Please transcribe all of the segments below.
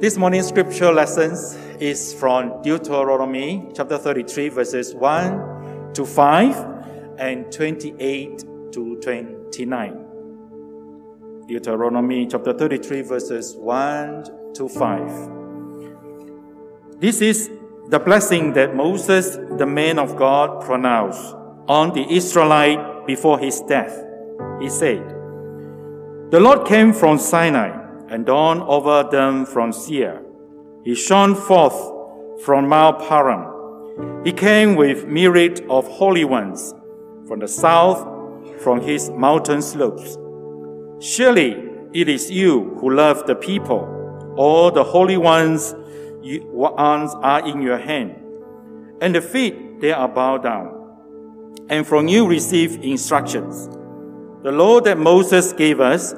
This morning's scripture lesson is from Deuteronomy chapter 33 verses 1 to 5 and 28 to 29. Deuteronomy chapter 33 verses 1 to 5. This is the blessing that Moses, the man of God, pronounced on the Israelite before his death. He said, The Lord came from Sinai and dawned over them from Seir. He shone forth from Mount Paran. He came with myriad of holy ones from the south, from his mountain slopes. Surely it is you who love the people. All the holy ones ones are in your hand, and the feet they are bowed down. And from you receive instructions. The law that Moses gave us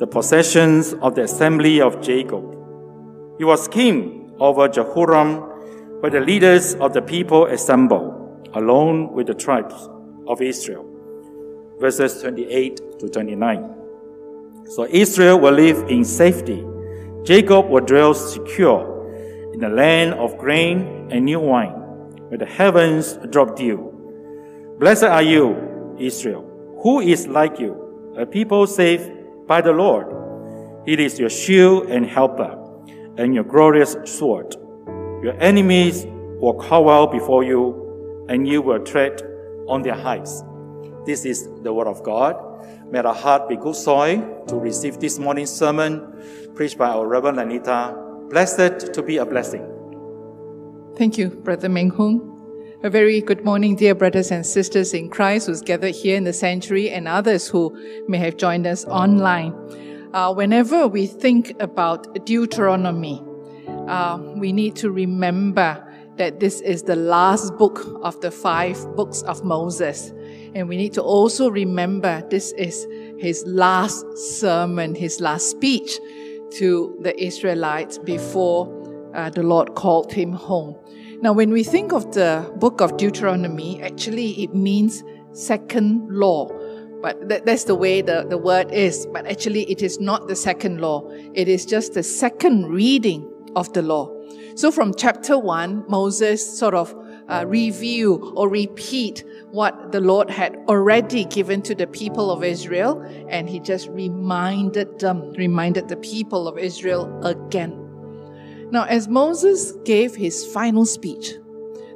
the possessions of the assembly of Jacob. He was king over Jeshurun, where the leaders of the people assembled, alone with the tribes of Israel. Verses 28 to 29. So Israel will live in safety. Jacob will dwell secure in the land of grain and new wine, where the heavens drop dew. Blessed are you, Israel. Who is like you? A people saved by the Lord. It is your shield and helper, and your glorious sword. Your enemies will cower before you, and you will tread on their heights. This is the word of God. May our heart be good soil to receive this morning's sermon preached by our Reverend Anita. Blessed to be a blessing. Thank you, Brother Meng Hung. A very good morning, dear brothers and sisters in Christ who's gathered here in the sanctuary and others who may have joined us online. Uh, whenever we think about Deuteronomy, uh, we need to remember that this is the last book of the five books of Moses. And we need to also remember this is his last sermon, his last speech to the Israelites before uh, the Lord called him home. Now, when we think of the book of Deuteronomy, actually it means second law. But that, that's the way the, the word is. But actually, it is not the second law. It is just the second reading of the law. So from chapter one, Moses sort of uh, review or repeat what the Lord had already given to the people of Israel, and he just reminded them, reminded the people of Israel again. Now, as Moses gave his final speech,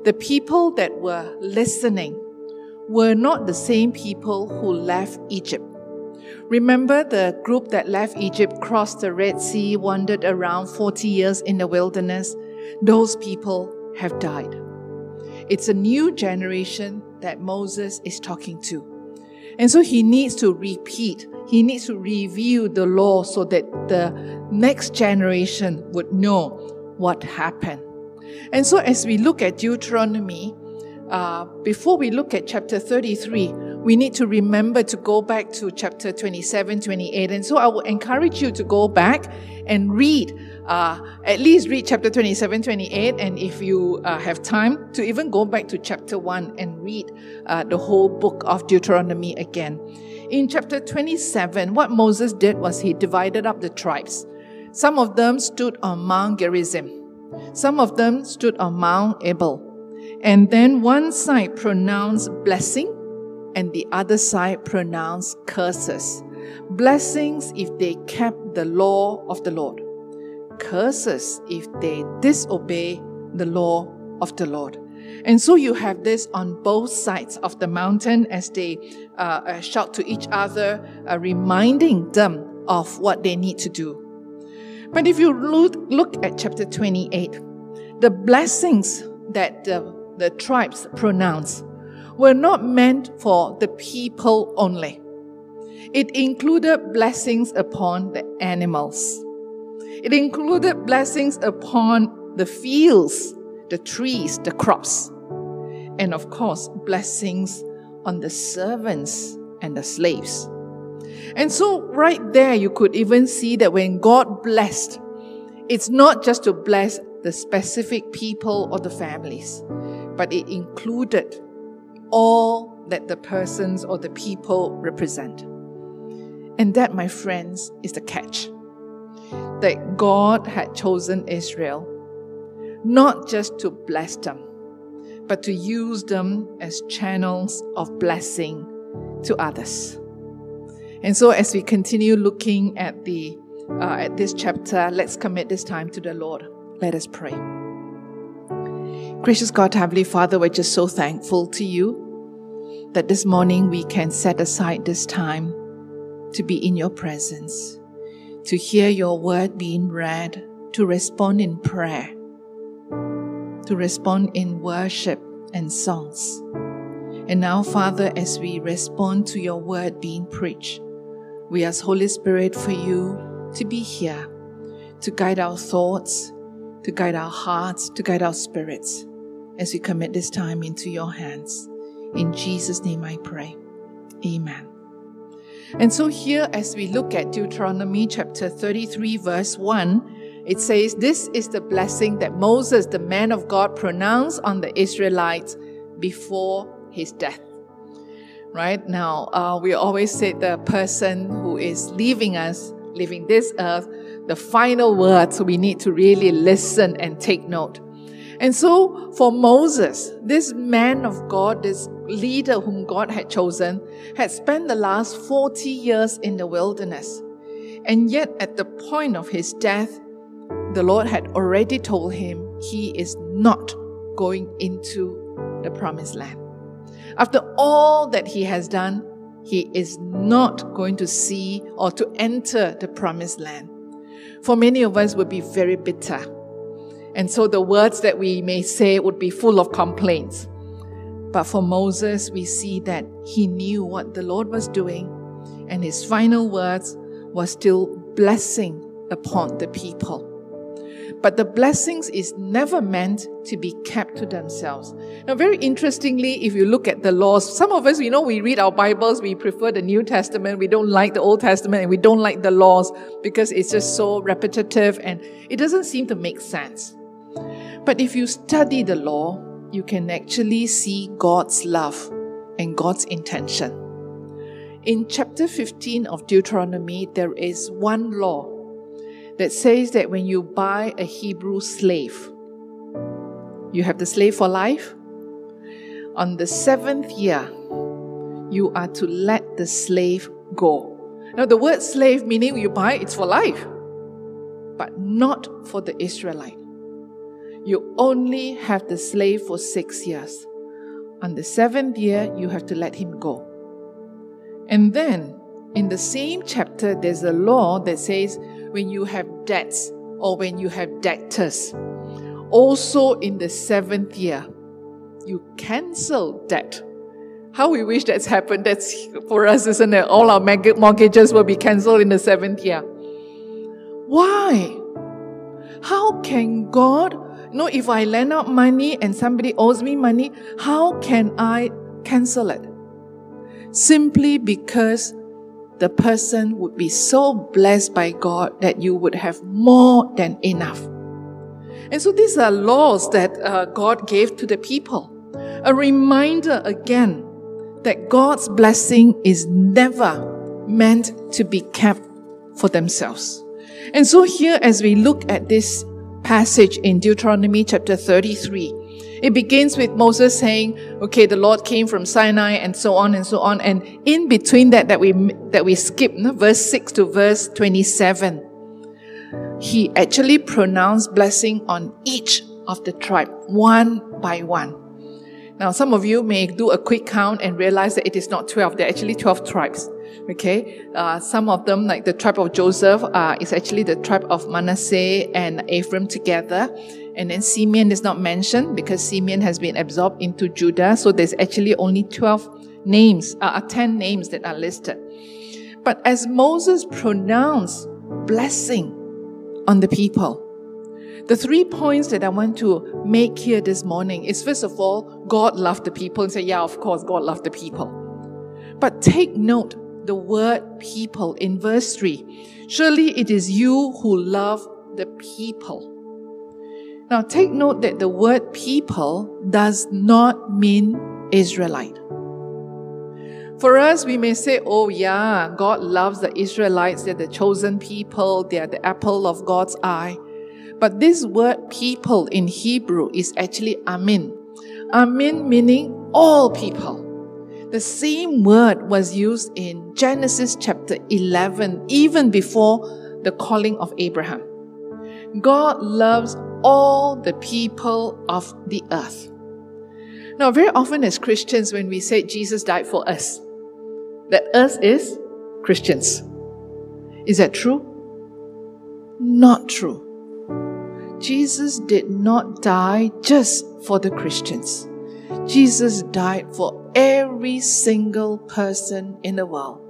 the people that were listening were not the same people who left Egypt. Remember the group that left Egypt, crossed the Red Sea, wandered around 40 years in the wilderness? Those people have died. It's a new generation that Moses is talking to. And so he needs to repeat, he needs to review the law so that the next generation would know what happened. And so as we look at Deuteronomy, uh, before we look at chapter 33, we need to remember to go back to chapter 27, 28. And so I will encourage you to go back and read, uh, at least read chapter 27, 28. And if you uh, have time, to even go back to chapter 1 and read uh, the whole book of Deuteronomy again. In chapter 27, what Moses did was he divided up the tribes. Some of them stood on Mount Gerizim. Some of them stood on Mount Ebal. And then one side pronounced blessing and the other side pronounced curses. Blessings if they kept the law of the Lord. Curses if they disobey the law of the Lord. And so you have this on both sides of the mountain as they uh, uh, shout to each other, uh, reminding them of what they need to do. But if you look, at chapter 28, the blessings that the, the tribes pronounced were not meant for the people only. It included blessings upon the animals. It included blessings upon the fields, the trees, the crops. And of course, blessings on the servants and the slaves. And so, right there, you could even see that when God blessed, it's not just to bless the specific people or the families, but it included all that the persons or the people represent. And that, my friends, is the catch. that God had chosen Israel, not just to bless them, but to use them as channels of blessing to others. And so, as we continue looking at the uh, at this chapter, let's commit this time to the Lord. Let us pray. Gracious God, Heavenly Father, we're just so thankful to you that this morning we can set aside this time to be in your presence, to hear your word being read, to respond in prayer, to respond in worship and songs. And now, Father, as we respond to your word being preached, we ask Holy Spirit for you to be here, to guide our thoughts, to guide our hearts, to guide our spirits as we commit this time into your hands. In Jesus' name I pray. Amen. And so, here, as we look at Deuteronomy chapter 33, verse 1, it says, This is the blessing that Moses, the man of God, pronounced on the Israelites before his death. Right now, uh, we always say the person who is leaving us, leaving this earth, the final words, we need to really listen and take note. And so for Moses, this man of God, this leader whom God had chosen, had spent the last 40 years in the wilderness. And yet at the point of his death, the Lord had already told him he is not going into the promised land. After all that he has done, he is not going to see or to enter the promised land. For many of us would be very bitter and so the words that we may say would be full of complaints. But for Moses, we see that he knew what the Lord was doing, and his final words were still blessing upon the people. But the blessings is never meant to be kept to themselves. Now, very interestingly, if you look at the laws, some of us, you know, we read our Bibles, we prefer the New Testament, we don't like the Old Testament, and we don't like the laws because it's just so repetitive and it doesn't seem to make sense. But if you study the law, you can actually see God's love and God's intention. In chapter 15 of Deuteronomy, there is one law that says that when you buy a Hebrew slave, you have the slave for life. On the seventh year, you are to let the slave go. Now, the word slave meaning you buy it's for life, but not for the Israelite you only have the slave for six years. On the seventh year, you have to let him go. And then, in the same chapter, there's a law that says when you have debts or when you have debtors, also in the seventh year, you cancel debt. How we wish that's happened. That's for us, isn't it? All our mortgages will be cancelled in the seventh year. Why? How can God you know, if I lend out money and somebody owes me money, how can I cancel it? Simply because the person would be so blessed by God that you would have more than enough. And so these are laws that uh, God gave to the people. A reminder again that God's blessing is never meant to be kept for themselves. And so here, as we look at this passage in Deuteronomy chapter 33. It begins with Moses saying, okay, the Lord came from Sinai and so on and so on. And in between that, that we, that we skip, verse 6 to verse 27, he actually pronounced blessing on each of the tribe, one by one. Now, some of you may do a quick count and realize that it is not 12, there are actually 12 tribes. Okay, uh, some of them, like the tribe of Joseph, uh, is actually the tribe of Manasseh and Ephraim together. And then Simeon is not mentioned because Simeon has been absorbed into Judah. So there's actually only 12 names, uh, 10 names that are listed. But as Moses pronounced blessing on the people, the three points that I want to make here this morning is first of all, God loved the people and say, yeah, of course, God loved the people. But take note the word people in verse 3. Surely it is you who love the people. Now take note that the word people does not mean Israelite. For us, we may say, oh yeah, God loves the Israelites, they're the chosen people, they're the apple of God's eye. But this word people in Hebrew is actually amin. Amin meaning all people. The same word was used in Genesis chapter 11, even before the calling of Abraham. God loves all the people of the earth. Now, very often as Christians, when we say Jesus died for us, that us is Christians. Is that true? Not true. Jesus did not die just for the Christians. Jesus died for every single person in the world,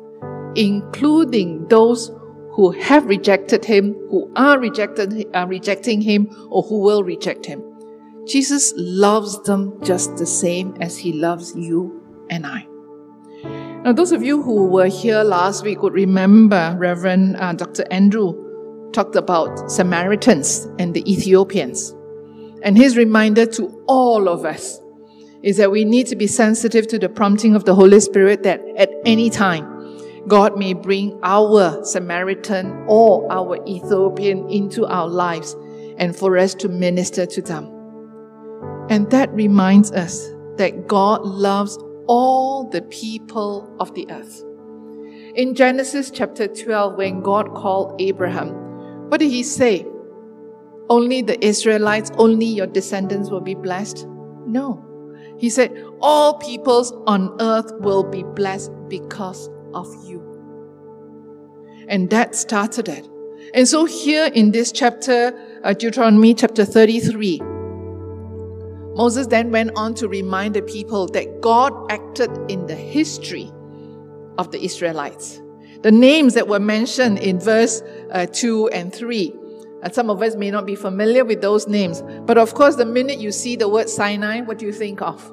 including those who have rejected him, who are rejected, are rejecting him, or who will reject him. Jesus loves them just the same as he loves you and I. Now, those of you who were here last week would remember Reverend uh, Dr. Andrew talked about Samaritans and the Ethiopians. And his reminder to all of us is that we need to be sensitive to the prompting of the Holy Spirit that at any time God may bring our Samaritan or our Ethiopian into our lives and for us to minister to them. And that reminds us that God loves all the people of the earth. In Genesis chapter 12, when God called Abraham, what did he say? Only the Israelites, only your descendants will be blessed? No. He said, All peoples on earth will be blessed because of you. And that started it. And so, here in this chapter, uh, Deuteronomy chapter 33, Moses then went on to remind the people that God acted in the history of the Israelites. The names that were mentioned in verse uh, 2 and 3. And some of us may not be familiar with those names. But of course, the minute you see the word Sinai, what do you think of?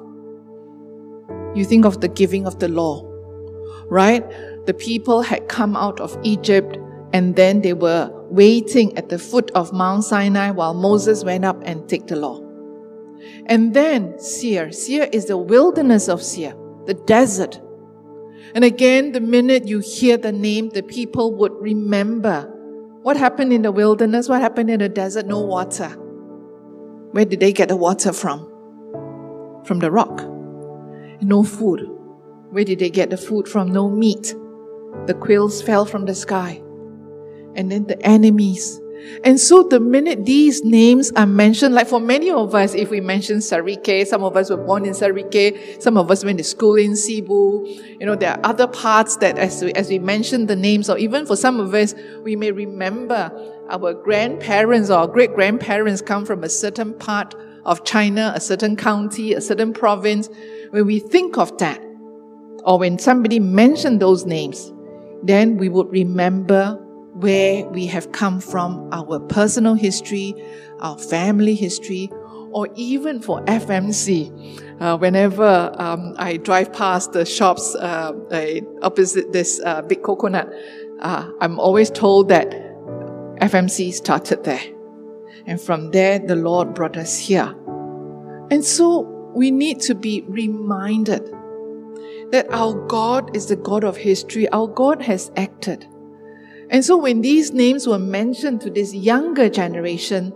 You think of the giving of the law, right? The people had come out of Egypt and then they were waiting at the foot of Mount Sinai while Moses went up and took the law. And then Seir. Seir is the wilderness of Seir, the desert. And again, the minute you hear the name, the people would remember what happened in the wilderness, what happened in the desert, no water. Where did they get the water from? From the rock. No food. Where did they get the food from? No meat. The quails fell from the sky. And then the enemies and so the minute these names are mentioned, like for many of us, if we mention Sarikei, some of us were born in Sarikei, some of us went to school in Sibu. You know, there are other parts that as we, as we mention the names, or even for some of us, we may remember our grandparents or great grandparents come from a certain part of China, a certain county, a certain province. When we think of that, or when somebody mentioned those names, then we would remember where we have come from, our personal history, our family history, or even for FMC. Uh, whenever um, I drive past the shops uh, opposite this uh, big coconut, uh, I'm always told that FMC started there. And from there, the Lord brought us here. And so we need to be reminded that our God is the God of history. Our God has acted. And so when these names were mentioned to this younger generation,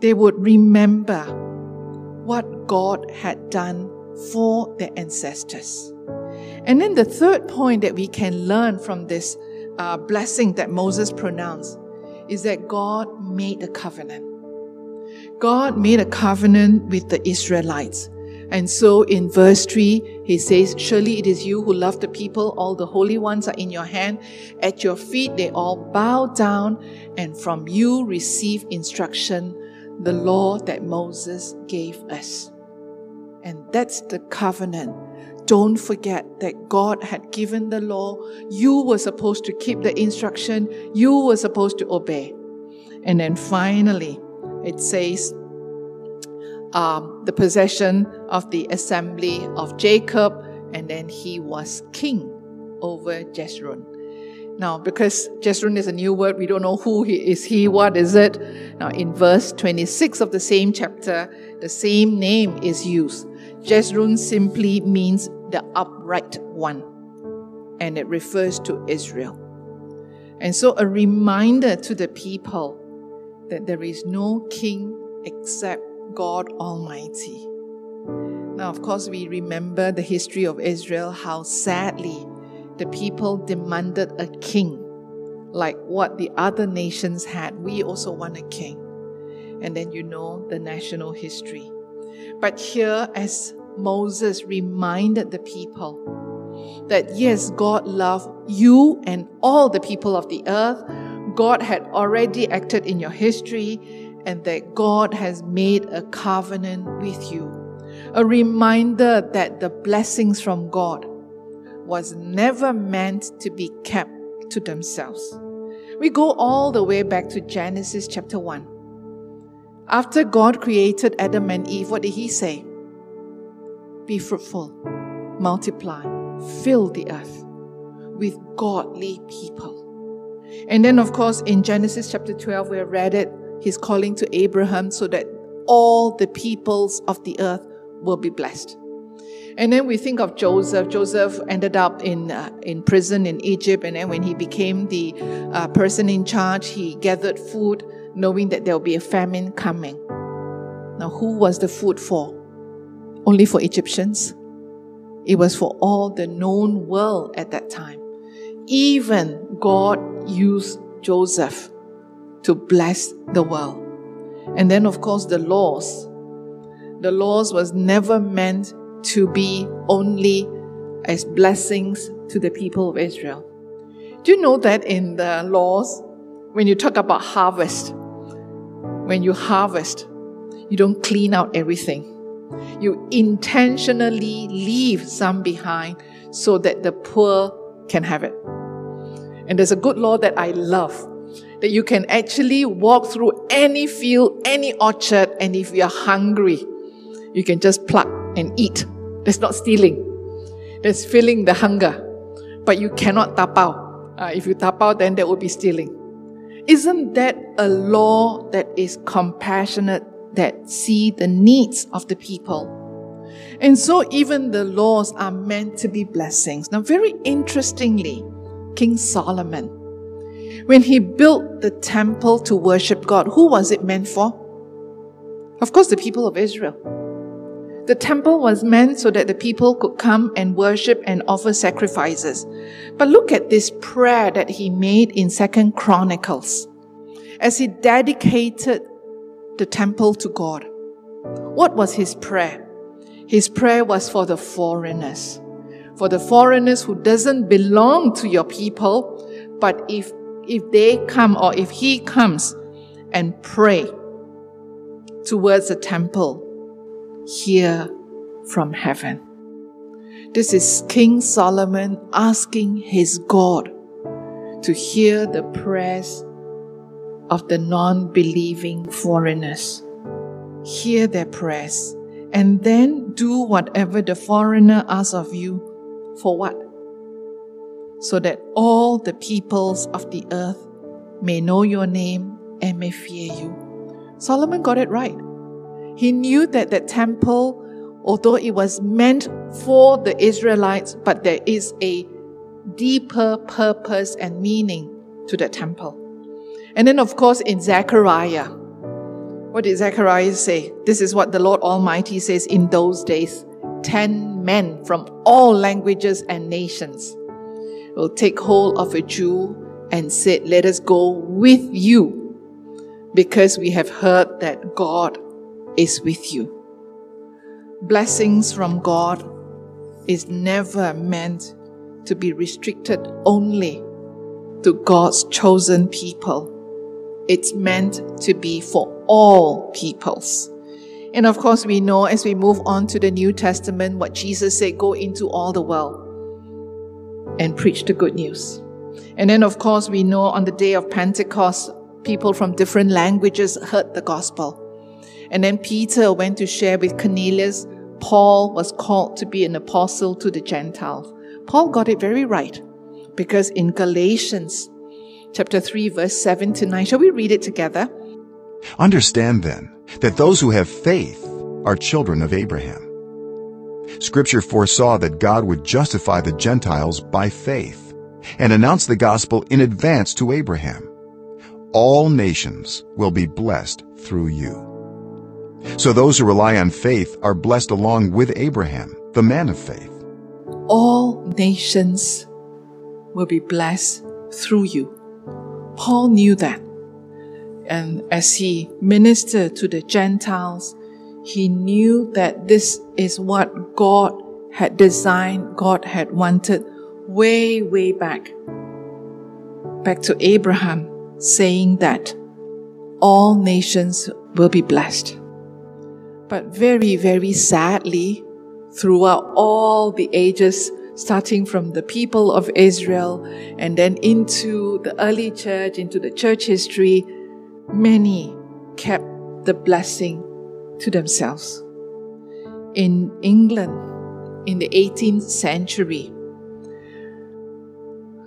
they would remember what God had done for their ancestors. And then the third point that we can learn from this uh, blessing that Moses pronounced is that God made a covenant. God made a covenant with the Israelites. And so in verse 3, he says, Surely it is you who love the people, all the holy ones are in your hand. At your feet they all bow down, and from you receive instruction, the law that Moses gave us. And that's the covenant. Don't forget that God had given the law. You were supposed to keep the instruction. You were supposed to obey. And then finally, it says, um, the possession of the assembly of Jacob, and then he was king over Jeshurun. Now, because Jeshurun is a new word, we don't know who he is he, what is it. Now, in verse 26 of the same chapter, the same name is used. Jeshurun simply means the upright one. and it refers to Israel. And so, a reminder to the people that there is no king except God Almighty. Now, of course, we remember the history of Israel, how sadly the people demanded a king like what the other nations had. We also want a king. And then you know the national history. But here, as Moses reminded the people that yes, God loved you and all the people of the earth. God had already acted in your history and that God has made a covenant with you. A reminder that the blessings from God was never meant to be kept to themselves. We go all the way back to Genesis chapter 1. After God created Adam and Eve, what did He say? Be fruitful, multiply, fill the earth with godly people. And then, of course, in Genesis chapter 12, we read it, He's calling to Abraham so that all the peoples of the earth will be blessed. And then we think of Joseph. Joseph ended up in, uh, in prison in Egypt. And then when he became the uh, person in charge, he gathered food knowing that there will be a famine coming. Now, who was the food for? Only for Egyptians? It was for all the known world at that time. Even God used Joseph to bless the world. And then, of course, the laws. The laws was never meant to be only as blessings to the people of Israel. Do you know that in the laws, when you talk about harvest, when you harvest, you don't clean out everything. You intentionally leave some behind so that the poor can have it. And there's a good law that I love that you can actually walk through any field, any orchard, and if you're hungry, you can just pluck and eat. That's not stealing. That's filling the hunger. But you cannot tap out. Uh, if you tap out, then that would be stealing. Isn't that a law that is compassionate, that see the needs of the people? And so even the laws are meant to be blessings. Now, very interestingly, King Solomon, when he built the temple to worship God, who was it meant for? Of course, the people of Israel. The temple was meant so that the people could come and worship and offer sacrifices. But look at this prayer that he made in Second Chronicles as he dedicated the temple to God. What was his prayer? His prayer was for the foreigners. For the foreigners who doesn't belong to your people, but if if they come or if he comes and pray towards the temple, hear from heaven. This is King Solomon asking his God to hear the prayers of the non believing foreigners. Hear their prayers and then do whatever the foreigner asks of you. For what? So that all the peoples of the earth may know your name and may fear you. Solomon got it right. He knew that the temple, although it was meant for the Israelites, but there is a deeper purpose and meaning to the temple. And then, of course, in Zechariah, what did Zechariah say? This is what the Lord Almighty says in those days. Ten men from all languages and nations will take hold of a Jew and said, Let us go with you, because we have heard that God is with you. Blessings from God is never meant to be restricted only to God's chosen people. It's meant to be for all peoples. And of course, we know as we move on to the New Testament what Jesus said go into all the world and preach the good news. And then, of course, we know on the day of Pentecost, people from different languages heard the gospel. And then Peter went to share with Cornelius. Paul was called to be an apostle to the Gentiles. Paul got it very right because in Galatians chapter 3 verse 7 to 9, shall we read it together? Understand then that those who have faith are children of Abraham. Scripture foresaw that God would justify the Gentiles by faith and announce the gospel in advance to Abraham. All nations will be blessed through you. So those who rely on faith are blessed along with Abraham, the man of faith. All nations will be blessed through you. Paul knew that. And as he ministered to the Gentiles, he knew that this is what God had designed, God had wanted way, way back. Back to Abraham, saying that all nations will be blessed. But very, very sadly, throughout all the ages, starting from the people of Israel and then into the early church, into the church history, many kept the blessing to themselves. In England, in the 18th century,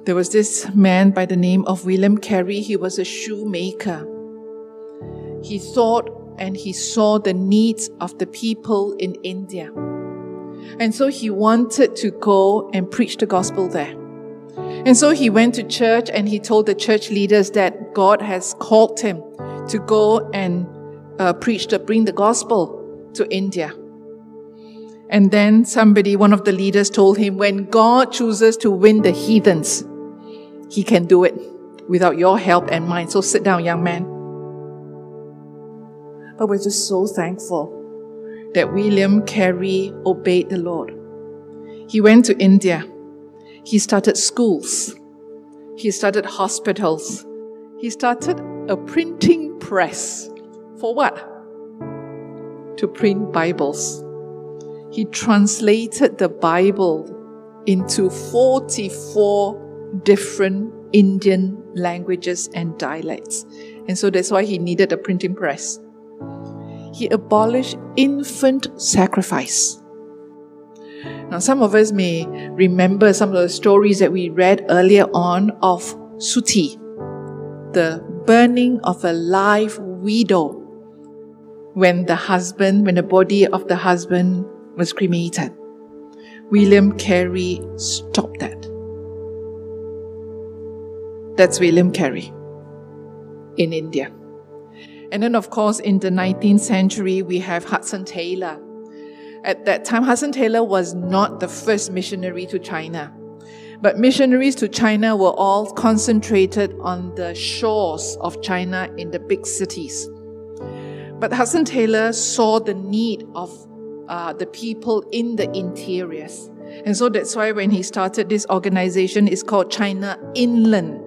there was this man by the name of William Carey. He was a shoemaker. He thought and he saw the needs of the people in India. And so he wanted to go and preach the gospel there. And so he went to church and he told the church leaders that God has called him to go and uh, preach to bring the gospel to India. And then somebody, one of the leaders told him, when God chooses to win the heathens, he can do it without your help and mine. So sit down, young man. But we're just so thankful that William Carey obeyed the Lord. He went to India. He started schools. He started hospitals. He started a printing press. For what? To print Bibles. He translated the Bible into 44 different Indian languages and dialects. And so that's why he needed a printing press he abolished infant sacrifice. Now, some of us may remember some of the stories that we read earlier on of suttee, the burning of a live widow when the husband, when the body of the husband was cremated. William Carey stopped that. That's William Carey in India. And then, of course, in the 19th century, we have Hudson Taylor. At that time, Hudson Taylor was not the first missionary to China. But missionaries to China were all concentrated on the shores of China in the big cities. But Hudson Taylor saw the need of uh, the people in the interiors. And so that's why when he started this organization, it's called China Inland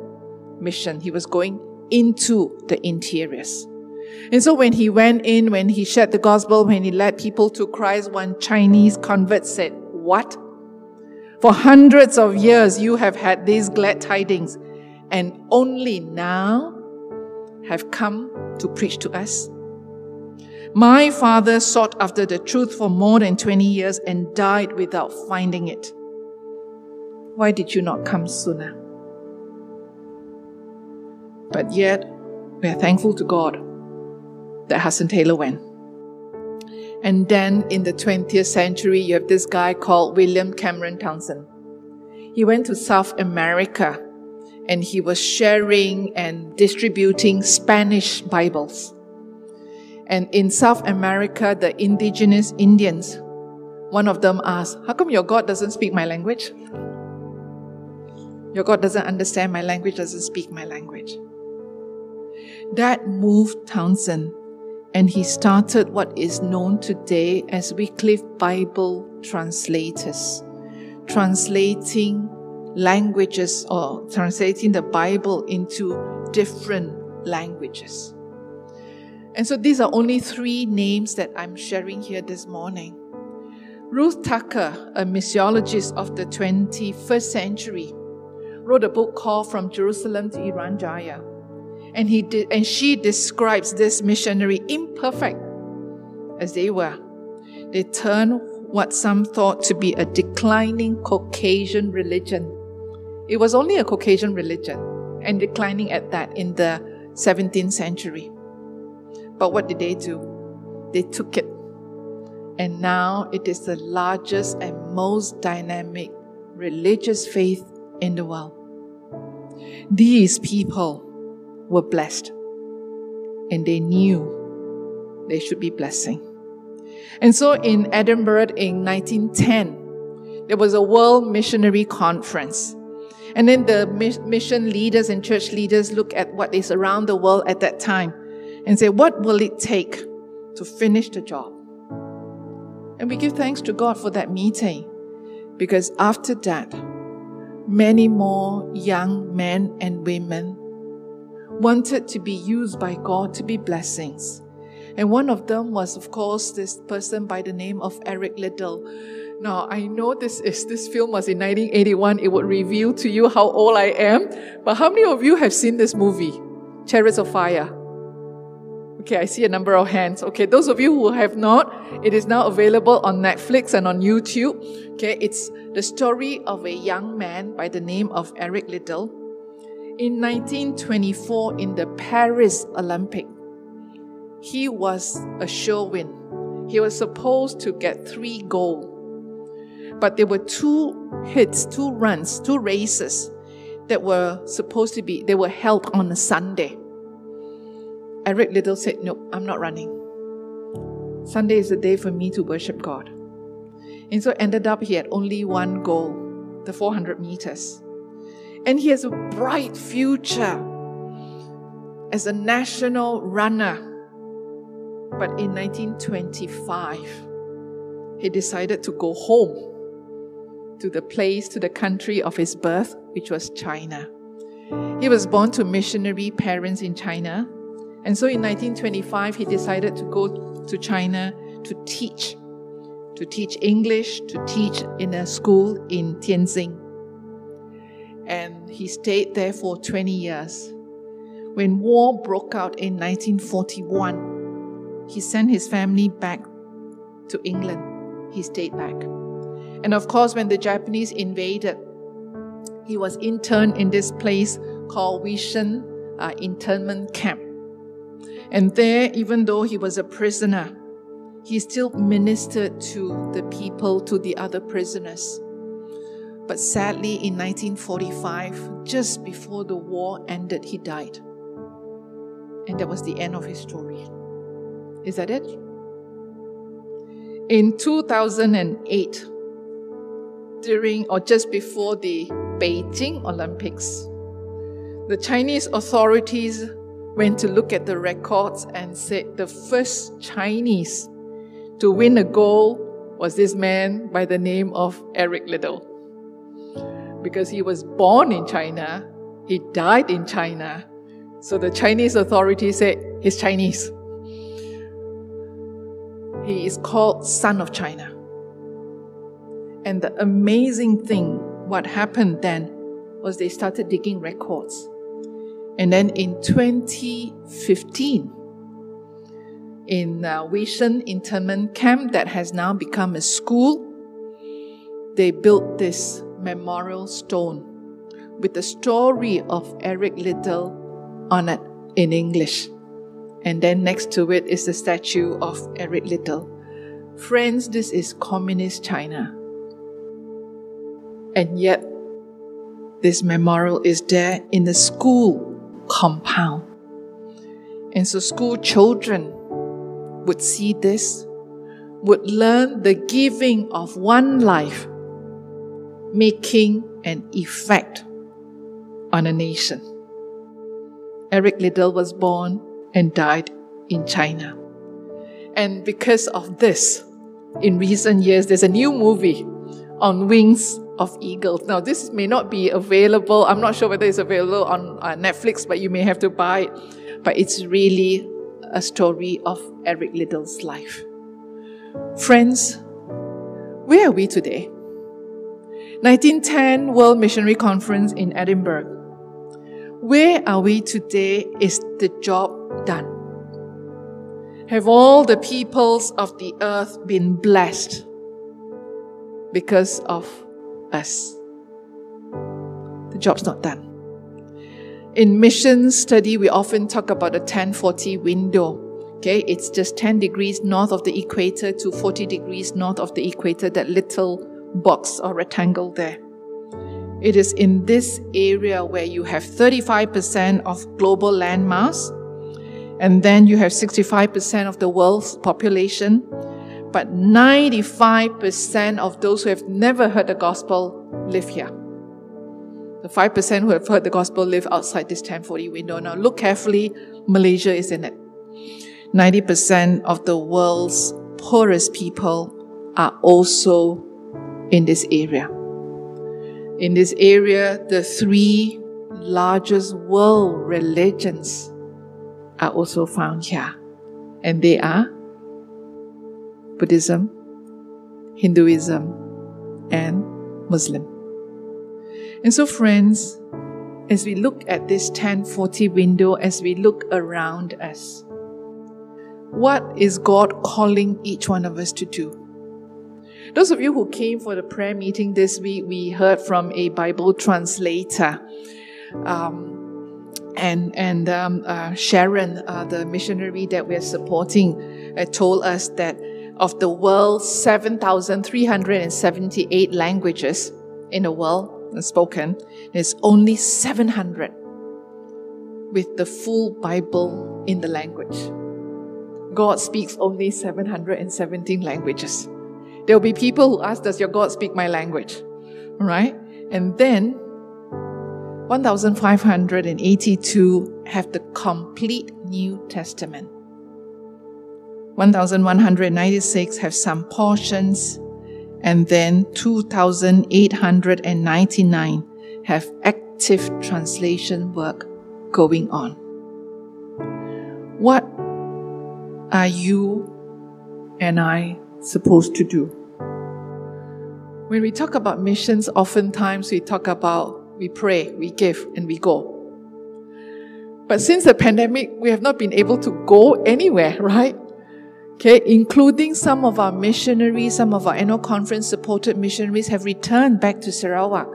Mission. He was going into the interiors. And so when he went in, when he shared the gospel, when he led people to Christ, one Chinese convert said, What? For hundreds of years you have had these glad tidings, and only now have come to preach to us. My father sought after the truth for more than 20 years and died without finding it. Why did you not come sooner? But yet, we are thankful to God that Hudson Taylor went. And then in the 20th century, you have this guy called William Cameron Townsend. He went to South America and he was sharing and distributing Spanish Bibles. And in South America, the indigenous Indians, one of them asked, How come your God doesn't speak my language? Your God doesn't understand my language, doesn't speak my language. That moved Townsend and he started what is known today as Wycliffe Bible translators, translating languages or translating the Bible into different languages. And so these are only three names that I'm sharing here this morning. Ruth Tucker, a missiologist of the 21st century, wrote a book called From Jerusalem to Irian Jaya and he and she describes this missionary imperfect as they were. They turned what some thought to be a declining Caucasian religion. It was only a Caucasian religion and declining at that in the 17th century. But what did they do? They took it and now it is the largest and most dynamic religious faith in the world. These people were blessed and they knew they should be blessing. And so in Edinburgh in 1910, there was a World Missionary Conference. And then the mission leaders and church leaders look at what is around the world at that time and say, what will it take to finish the job? And we give thanks to God for that meeting because after that, many more young men and women wanted to be used by God to be blessings. And one of them was, of course, this person by the name of Eric Liddell. Now, I know this is this film was in 1981. It would reveal to you how old I am. But how many of you have seen this movie, Chariots of Fire? Okay, I see a number of hands. Okay, those of you who have not, it is now available on Netflix and on YouTube. Okay, it's the story of a young man by the name of Eric Liddell. In 1924, in the Paris Olympic, he was a sure win. He was supposed to get three gold. But there were two hits, two runs, two races that were supposed to be, they were held on a Sunday. Eric Liddell said, Nope, I'm not running. Sunday is the day for me to worship God. And so ended up he had only one goal, the 400 meters. And he has a bright future as a national runner. But in 1925, he decided to go home to the place, to the country of his birth, which was China. He was born to missionary parents in China and so in 1925, he decided to go to China to teach, to teach English, to teach in a school in Tianjin. And he stayed there for 20 years. When war broke out in 1941, he sent his family back to England. He stayed back. And of course, when the Japanese invaded, he was interned in this place called Weihsien uh, internment camp. And there, even though he was a prisoner, he still ministered to the people, to the other prisoners. But sadly, in 1945, just before the war ended, he died. And that was the end of his story. Is that it? In 2008, during or just before the Beijing Olympics, the Chinese authorities went to look at the records and said the first Chinese to win a gold was this man by the name of Eric Liddell. Because he was born in China, he died in China. So the Chinese authorities said he's Chinese. He is called Son of China. And the amazing thing, what happened then, was they started digging records and then in 2015, in uh, Weihsien internment camp that has now become a school, they built this memorial stone with the story of Eric Liddell on it in English. And then next to it is the statue of Eric Liddell. Friends, this is communist China. And yet, this memorial is there in the school compound. And so school children would see this, would learn the giving of one life, making an effect on a nation. Eric Liddell was born and died in China. And because of this, in recent years, there's a new movie on wings of eagles. Now, this may not be available. I'm not sure whether it's available on uh, Netflix, but you may have to buy it. But it's really a story of Eric Liddell's life. Friends, where are we today? 1910 World Missionary Conference in Edinburgh. Where are we today? Is the job done? Have all the peoples of the earth been blessed because of us. The job's not done. In mission study, we often talk about the 1040 window. Okay, it's just 10 degrees north of the equator to 40 degrees north of the equator, that little box or rectangle there. It is in this area where you have 35% of global landmass, and then you have 65% of the world's population, but 95% of those who have never heard the gospel live here. The 5% who have heard the gospel live outside this 1040 window. Now look carefully, Malaysia is in it. 90% of the world's poorest people are also in this area. In this area, the three largest world religions are also found here. And they are Buddhism, Hinduism, and Muslim. And so, friends, as we look at this 1040 window, as we look around us, what is God calling each one of us to do? Those of you who came for the prayer meeting this week, we heard from a Bible translator. Um, and and um, uh, Sharon, uh, the missionary that we're supporting, uh, told us that of the world's 7,378 languages in the world spoken, there's only 700 with the full Bible in the language. God speaks only 717 languages. There will be people who ask, Does your God speak my language? Right? And then 1,582 have the complete New Testament. 1,196 have some portions, and then 2,899 have active translation work going on. What are you and I supposed to do? When we talk about missions, oftentimes we talk about we pray, we give, and we go. But since the pandemic, we have not been able to go anywhere, right? Okay, including some of our missionaries, some of our annual conference supported missionaries have returned back to Sarawak.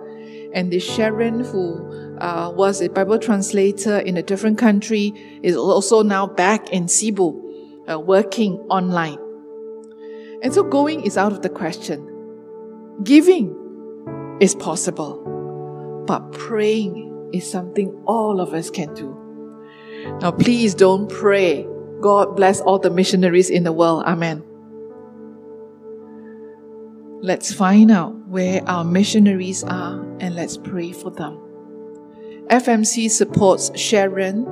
And the Sharon, who uh, was a Bible translator in a different country, is also now back in Sibu, uh, working online. And so going is out of the question. Giving is possible, but praying is something all of us can do. Now, please don't pray God bless all the missionaries in the world. Amen. Let's find out where our missionaries are and let's pray for them. FMC supports Sharon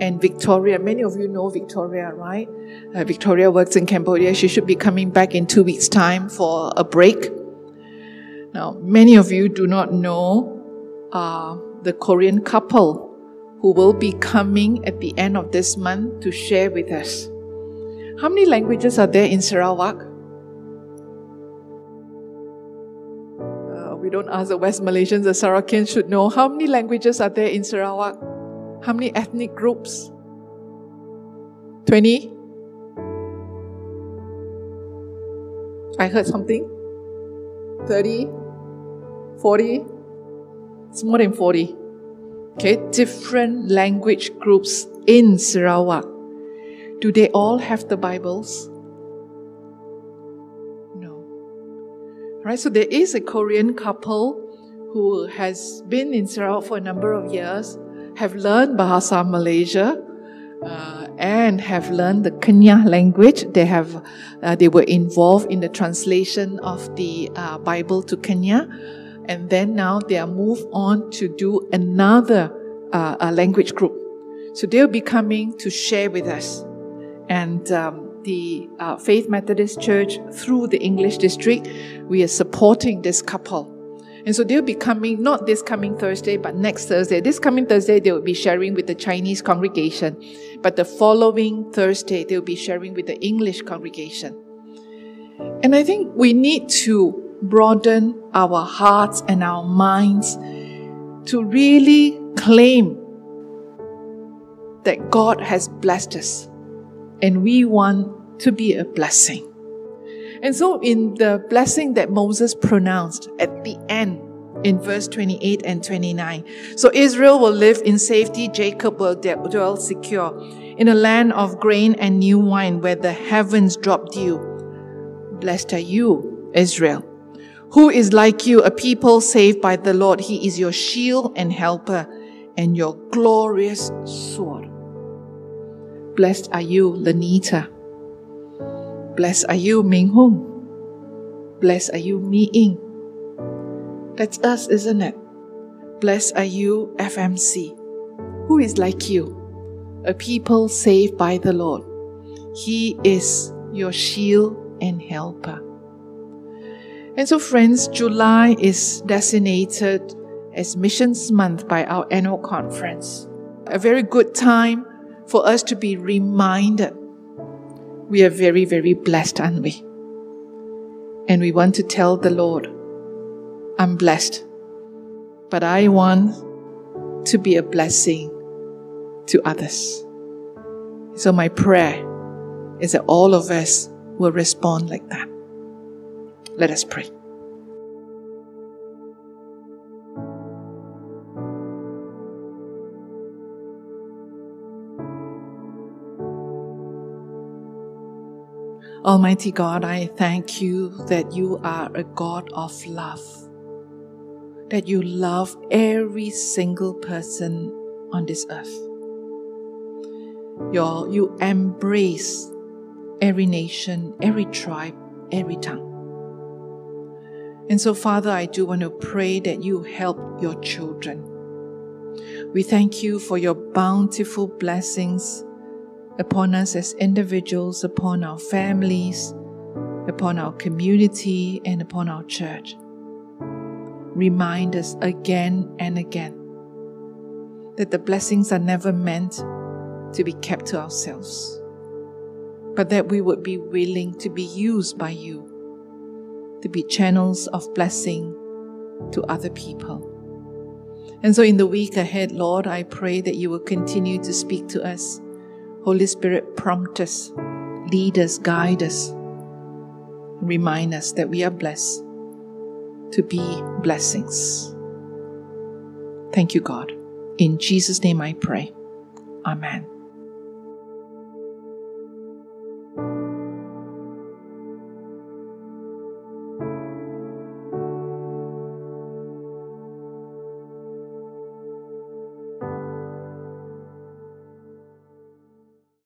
and Victoria. Many of you know Victoria, right? Uh, Victoria works in Cambodia. She should be coming back in two weeks' time for a break. Now, many of you do not know uh, the Korean couple who will be coming at the end of this month to share with us. How many languages are there in Sarawak? Uh, we don't ask the West Malaysians, the Sarawakians should know. How many languages are there in Sarawak? How many ethnic groups? 20? I heard something. 30? 40? It's more than 40 okay, different language groups in Sarawak. Do they all have the Bibles? No. Right, so there is a Korean couple who has been in Sarawak for a number of years, have learned Bahasa Malaysia, uh, and have learned the Kenyah language. They have, uh, they were involved in the translation of the uh, Bible to Kenyah and then now they are moved on to do another uh, language group. So they'll be coming to share with us. And um, the uh, Faith Methodist Church, through the English district, we are supporting this couple. And so they'll be coming, not this coming Thursday, but next Thursday. This coming Thursday, they will be sharing with the Chinese congregation. But the following Thursday, they'll be sharing with the English congregation. And I think we need to broaden our hearts and our minds to really claim that God has blessed us and we want to be a blessing. And so, in the blessing that Moses pronounced at the end, in verse 28 and 29. So Israel will live in safety, Jacob will dwell secure. in a land of grain and new wine where the heavens drop dew. Blessed are you, Israel. Who is like you, a people saved by the Lord? He is your shield and helper and your glorious sword. Blessed are you, Lenita. Blessed are you, Ming Hung. Blessed are you, Mi Ying. That's us, isn't it? Blessed are you, FMC. Who is like you? A people saved by the Lord. He is your shield and helper. And so, friends, July is designated as Missions Month by our annual conference. A very good time for us to be reminded we are very, very blessed, aren't we? And we want to tell the Lord, I'm blessed, but I want to be a blessing to others. So, my prayer is that all of us will respond like that. Let us pray. Almighty God, I thank you that you are a God of love, that you love every single person on this earth. Your, you embrace every nation, every tribe, every tongue. And so, Father, I do want to pray that you help your children. We thank you for your bountiful blessings upon us as individuals, upon our families, upon our community, and upon our church. Remind us again and again that the blessings are never meant to be kept to ourselves, but that we would be willing to be used by you to be channels of blessing to other people. And so, in the week ahead, Lord, I pray that you will continue to speak to us Holy Spirit, prompt us, lead us, guide us, remind us that we are blessed to be blessings. Thank you, God. In Jesus' name I pray. Amen.